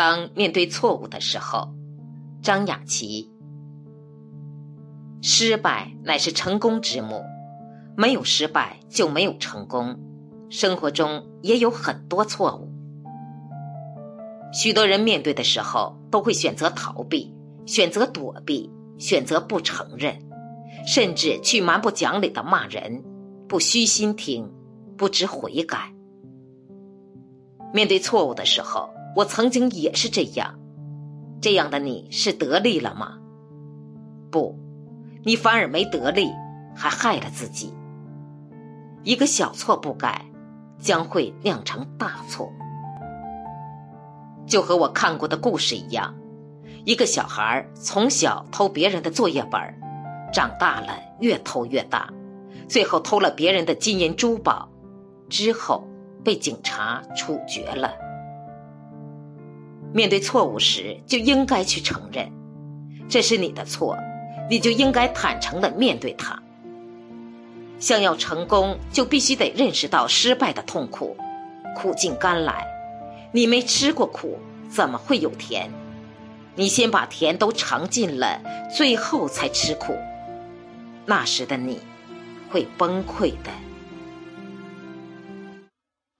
当面对错误的时候，张雅琪。失败乃是成功之母，没有失败就没有成功。生活中也有很多错误，许多人面对的时候都会选择逃避，选择躲避，选择不承认，甚至去蛮不讲理的骂人，不虚心听，不知悔改。面对错误的时候，我曾经也是这样。这样的你是得利了吗？不，你反而没得利，还害了自己。一个小错不改，将会酿成大错。就和我看过的故事一样，一个小孩从小偷别人的作业本，长大了越偷越大，最后偷了别人的金银珠宝，之后被警察处决了。面对错误时，就应该去承认，这是你的错，你就应该坦诚的面对它。想要成功，就必须得认识到失败的痛苦，苦尽甘来。你没吃过苦，怎么会有甜？你先把甜都尝尽了，最后才吃苦，那时的你，会崩溃的。